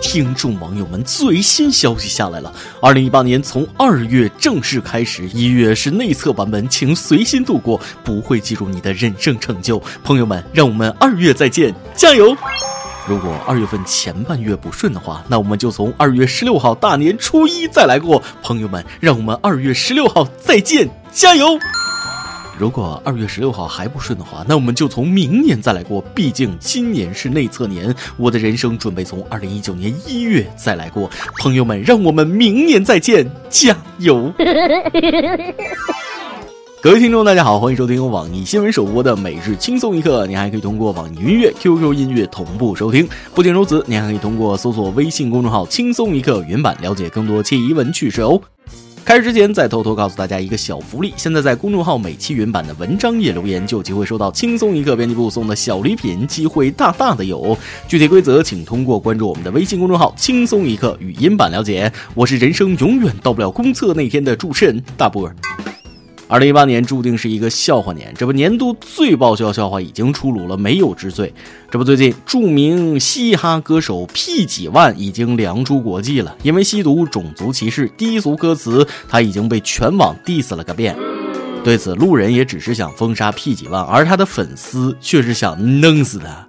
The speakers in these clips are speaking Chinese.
听众网友们，最新消息下来了。二零一八年从二月正式开始，一月是内测版本，请随心度过，不会记住你的人生成就。朋友们，让我们二月再见，加油！如果二月份前半月不顺的话，那我们就从二月十六号大年初一再来过。朋友们，让我们二月十六号再见，加油！如果二月十六号还不顺的话，那我们就从明年再来过。毕竟今年是内测年，我的人生准备从二零一九年一月再来过。朋友们，让我们明年再见，加油！各位听众，大家好，欢迎收听网易新闻首播的每日轻松一刻。您还可以通过网易云音乐、QQ 音乐同步收听。不仅如此，您还可以通过搜索微信公众号“轻松一刻”原版了解更多奇闻趣事哦。开始之前，再偷偷告诉大家一个小福利：现在在公众号每期原版的文章页留言，就有机会收到轻松一刻编辑部送的小礼品，机会大大的有。具体规则请通过关注我们的微信公众号“轻松一刻”语音版了解。我是人生永远到不了公测那天的主持人大波儿。二零一八年注定是一个笑话年，这不年度最爆笑笑话已经出炉了，没有之最。这不最近著名嘻哈歌手 P 几万已经凉出国际了，因为吸毒、种族歧视、低俗歌词，他已经被全网 diss 了个遍。对此，路人也只是想封杀 P 几万，而他的粉丝却是想弄死他。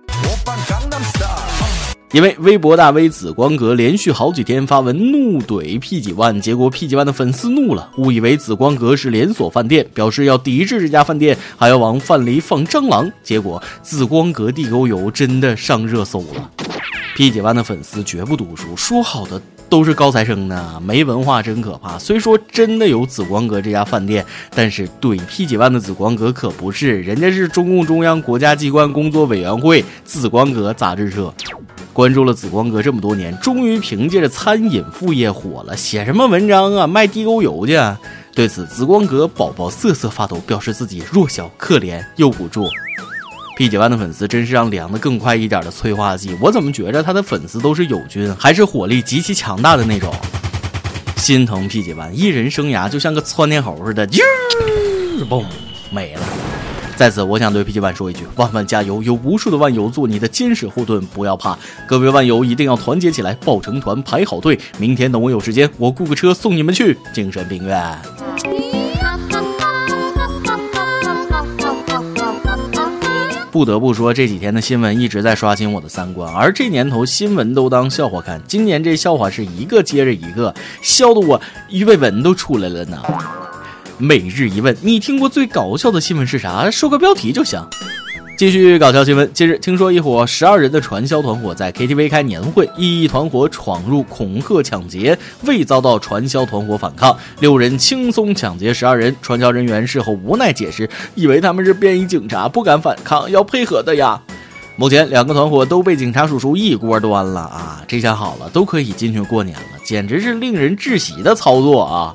因为微博大 V 紫光阁连续好几天发文怒怼 P 几万，结果 P 几万的粉丝怒了，误以为紫光阁是连锁饭店，表示要抵制这家饭店，还要往饭里放蟑螂。结果紫光阁地沟油真的上热搜了。P 几万的粉丝绝不读书，说好的都是高材生呢，没文化真可怕。虽说真的有紫光阁这家饭店，但是怼 P 几万的紫光阁可不是，人家是中共中央国家机关工作委员会紫光阁杂志社。关注了紫光阁这么多年，终于凭借着餐饮副业火了。写什么文章啊？卖地沟油去？对此，紫光阁宝宝瑟瑟发抖，表示自己弱小、可怜又无助。P 几万的粉丝真是让凉的更快一点的催化剂。我怎么觉着他的粉丝都是友军，还是火力极其强大的那种？心疼 P 几万，艺人生涯就像个窜天猴似的，啾，嘣，没了。在此，我想对 P 几万说一句：万万加油！有无数的万友做你的坚实后盾，不要怕。各位万友一定要团结起来，抱成团，排好队。明天等我有时间，我雇个车送你们去精神病院。不得不说，这几天的新闻一直在刷新我的三观，而这年头新闻都当笑话看。今年这笑话是一个接着一个，笑得我鱼尾纹都出来了呢。每日一问，你听过最搞笑的新闻是啥？说个标题就行。继续搞笑新闻。近日，听说一伙十二人的传销团伙在 KTV 开年会，一团伙闯入恐吓抢劫，未遭到传销团伙反抗，六人轻松抢劫十二人。传销人员事后无奈解释，以为他们是便衣警察，不敢反抗，要配合的呀。目前两个团伙都被警察叔叔一锅端了啊！这下好了，都可以进去过年了，简直是令人窒息的操作啊！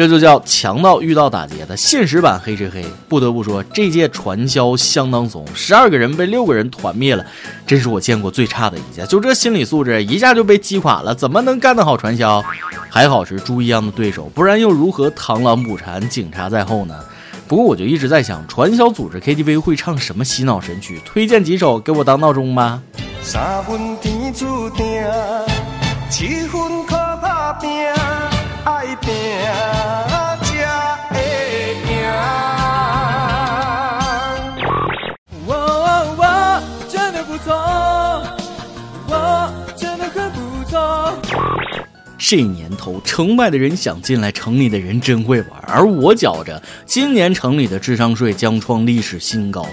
这就叫强盗遇到打劫的现实版黑吃黑。不得不说，这届传销相当怂，十二个人被六个人团灭了，真是我见过最差的一家。就这心理素质，一下就被击垮了，怎么能干得好传销？还好是猪一样的对手，不然又如何螳螂捕蝉，警察在后呢？不过我就一直在想，传销组织 KTV 会唱什么洗脑神曲？推荐几首给我当闹钟吧。三分天注定，七分靠打拼。爱拼这年头，城外的人想进来，城里的人真会玩。而我觉着，今年城里的智商税将创历史新高。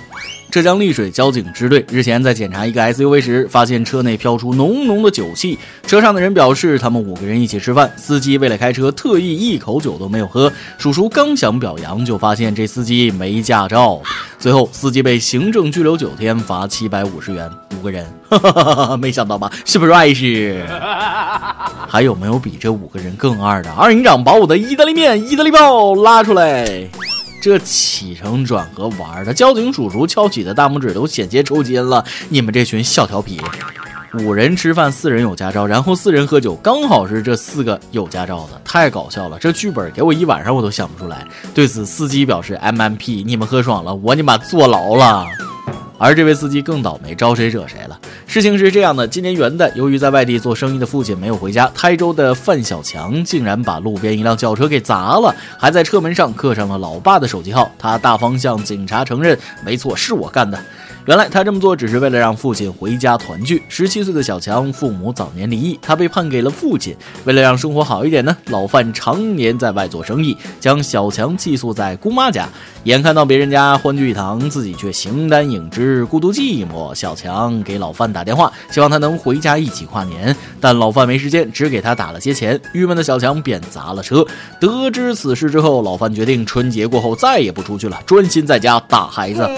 浙江丽水交警支队日前在检查一个 SUV 时，发现车内飘出浓浓的酒气。车上的人表示，他们五个人一起吃饭，司机为了开车，特意一口酒都没有喝。叔叔刚想表扬，就发现这司机没驾照。最后，司机被行政拘留九天，罚七百五十元。五个人，没想到吧？是不是碍事？还有没有比这五个人更二的？二营长把我的意大利面、意大利包拉出来。这起承转合玩的，交警叔叔翘起的大拇指都险些抽筋了。你们这群小调皮，五人吃饭，四人有驾照，然后四人喝酒，刚好是这四个有驾照的，太搞笑了。这剧本给我一晚上我都想不出来。对此，司机表示 M M P，你们喝爽了，我尼玛坐牢了。而这位司机更倒霉，招谁惹谁了？事情是这样的，今年元旦，由于在外地做生意的父亲没有回家，台州的范小强竟然把路边一辆轿车给砸了，还在车门上刻上了老爸的手机号。他大方向警察承认，没错，是我干的。原来他这么做只是为了让父亲回家团聚。十七岁的小强父母早年离异，他被判给了父亲。为了让生活好一点呢，老范常年在外做生意，将小强寄宿在姑妈家。眼看到别人家欢聚一堂，自己却形单影只、孤独寂寞。小强给老范打电话，希望他能回家一起跨年，但老范没时间，只给他打了些钱。郁闷的小强便砸了车。得知此事之后，老范决定春节过后再也不出去了，专心在家打孩子。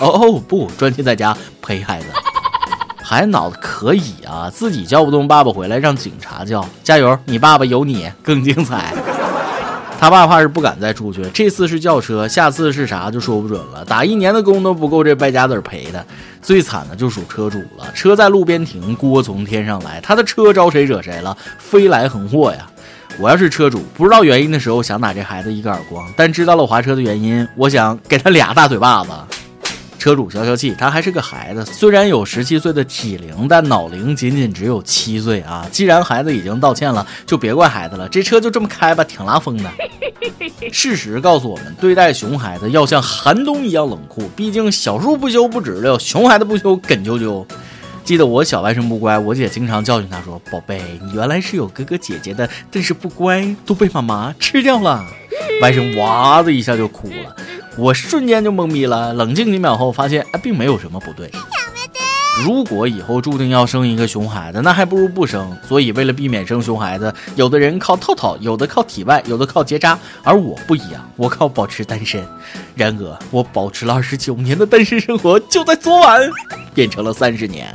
哦哦不，专心在家陪孩子，孩子脑子可以啊，自己叫不动爸爸回来，让警察叫。加油，你爸爸有你更精彩。他爸怕是不敢再出去，这次是轿车，下次是啥就说不准了。打一年的工都不够这败家子儿赔的。最惨的就属车主了，车在路边停，锅从天上来，他的车招谁惹谁了？飞来横祸呀！我要是车主，不知道原因的时候想打这孩子一个耳光，但知道了划车的原因，我想给他俩大嘴巴子。车主消消气，他还是个孩子，虽然有十七岁的体龄，但脑龄仅仅只有七岁啊！既然孩子已经道歉了，就别怪孩子了，这车就这么开吧，挺拉风的。事实告诉我们，对待熊孩子要像寒冬一样冷酷，毕竟小树不修不直溜，熊孩子不修梗啾啾。记得我小外甥不乖，我姐经常教训他说：“宝贝，你原来是有哥哥姐姐的，但是不乖，都被妈妈吃掉了。”外甥哇的一下就哭了。我瞬间就懵逼了，冷静几秒后发现，哎，并没有什么不对。如果以后注定要生一个熊孩子，那还不如不生。所以为了避免生熊孩子，有的人靠套套，有的靠体外，有的靠结扎，而我不一样，我靠保持单身。然而，我保持了二十九年的单身生活，就在昨晚变成了三十年。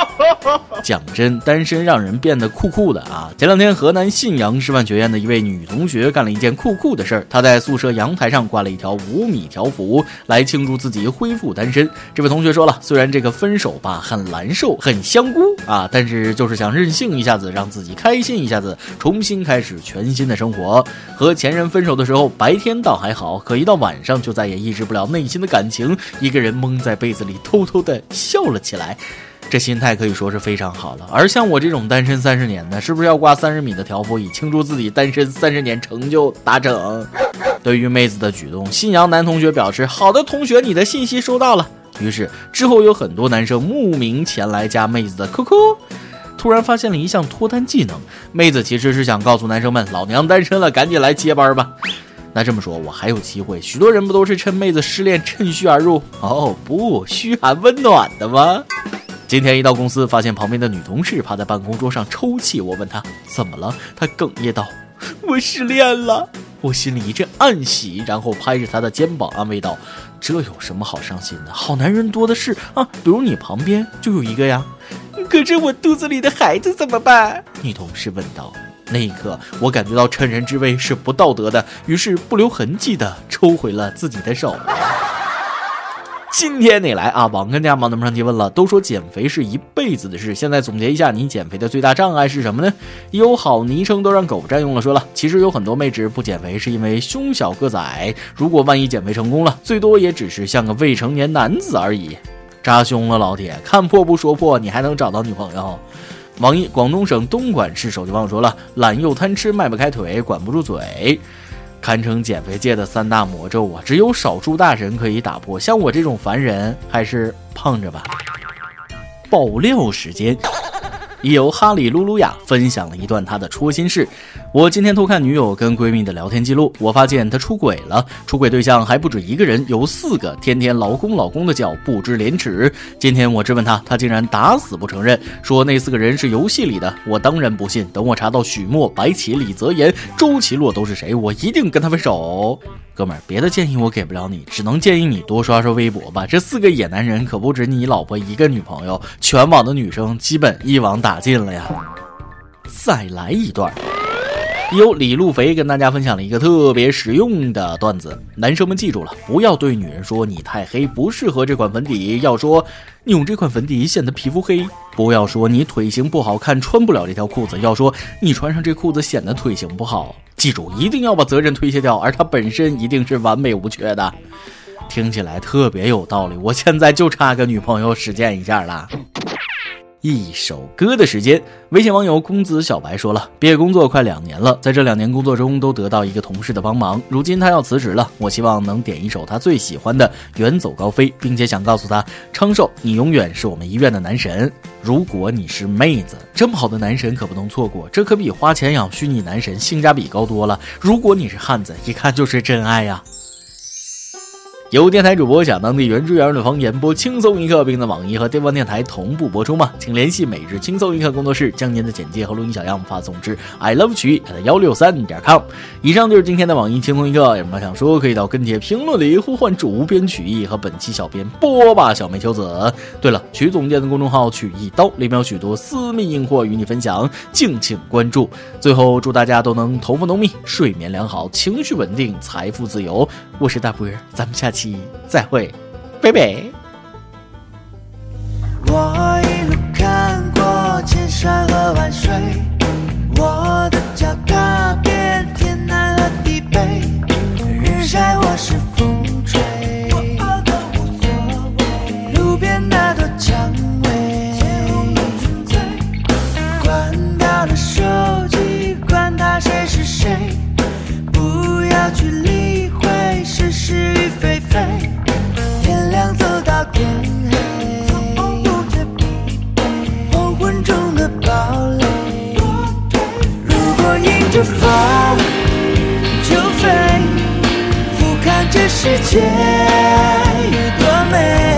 讲真，单身让人变得酷酷的啊！前两天，河南信阳师范学院的一位女同学干了一件酷酷的事儿，她在宿舍阳台上挂了一条五米条幅，来庆祝自己恢复单身。这位同学说了，虽然这个分手吧很难受，很香菇啊，但是就是想任性一下子，让自己开心一下子，重新开始全新的生活。和前任分手的时候，白天倒还好，可一到晚上就再也抑制不了内心的感情，一个人蒙在被子里偷偷的笑了起来。这心态可以说是非常好了，而像我这种单身三十年的，是不是要挂三十米的条幅以庆祝自己单身三十年成就达成？对于妹子的举动，信阳男同学表示：“好的，同学，你的信息收到了。”于是之后有很多男生慕名前来加妹子的 QQ。突然发现了一项脱单技能，妹子其实是想告诉男生们：“老娘单身了，赶紧来接班吧。”那这么说，我还有机会？许多人不都是趁妹子失恋趁虚而入？哦，不，嘘寒问暖的吗？今天一到公司，发现旁边的女同事趴在办公桌上抽泣。我问她怎么了，她哽咽道：“我失恋了。”我心里一阵暗喜，然后拍着她的肩膀安慰道：“这有什么好伤心的？好男人多的是啊，比如你旁边就有一个呀。”可是我肚子里的孩子怎么办？女同事问道。那一刻，我感觉到趁人之危是不道德的，于是不留痕迹的抽回了自己的手。今天你来啊？网跟家忙那么上提问了，都说减肥是一辈子的事。现在总结一下，你减肥的最大障碍是什么呢？有好昵称都让狗占用了。说了，其实有很多妹纸不减肥是因为胸小个子矮。如果万一减肥成功了，最多也只是像个未成年男子而已。扎胸了，老铁，看破不说破，你还能找到女朋友？网易广东省东莞市手机网友说了，懒又贪吃，迈不开腿，管不住嘴。堪称减肥界的三大魔咒啊！只有少数大神可以打破，像我这种凡人，还是胖着吧。爆料时间。由哈里露露亚分享了一段他的戳心事。我今天偷看女友跟闺蜜的聊天记录，我发现她出轨了，出轨对象还不止一个人，有四个，天天老公老公的叫，不知廉耻。今天我质问她，她竟然打死不承认，说那四个人是游戏里的。我当然不信，等我查到许墨、白起、李泽言、周奇洛都是谁，我一定跟他分手。哥们儿，别的建议我给不了你，只能建议你多刷刷微博吧。这四个野男人可不止你老婆一个女朋友，全网的女生基本一网打尽了呀。再来一段。有李路肥跟大家分享了一个特别实用的段子，男生们记住了，不要对女人说你太黑，不适合这款粉底，要说你用这款粉底显得皮肤黑；不要说你腿型不好看，穿不了这条裤子，要说你穿上这裤子显得腿型不好。记住，一定要把责任推卸掉，而它本身一定是完美无缺的。听起来特别有道理。我现在就差个女朋友实践一下了。一首歌的时间，微信网友公子小白说了，毕业工作快两年了，在这两年工作中都得到一个同事的帮忙，如今他要辞职了，我希望能点一首他最喜欢的《远走高飞》，并且想告诉他，昌寿，你永远是我们医院的男神。如果你是妹子，这么好的男神可不能错过，这可比花钱养虚拟男神性价比高多了。如果你是汉子，一看就是真爱呀。由电台主播讲当地原汁原味的方言，播轻松一刻，并在网易和地方电台同步播出吗？请联系每日轻松一刻工作室，将您的简介和录音小样发送至 i love 曲艺幺六三点 com。以上就是今天的网易轻松一刻，有什么想说，可以到跟帖评论里呼唤主编曲艺和本期小编波霸小梅秋子。对了，曲总监的公众号曲一刀里面有许多私密硬货与你分享，敬请关注。最后，祝大家都能头发浓密，睡眠良好，情绪稳定，财富自由。我是大波儿，咱们下期。期再会，拜拜。我一路看过千山和万水，世界有多美，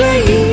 对，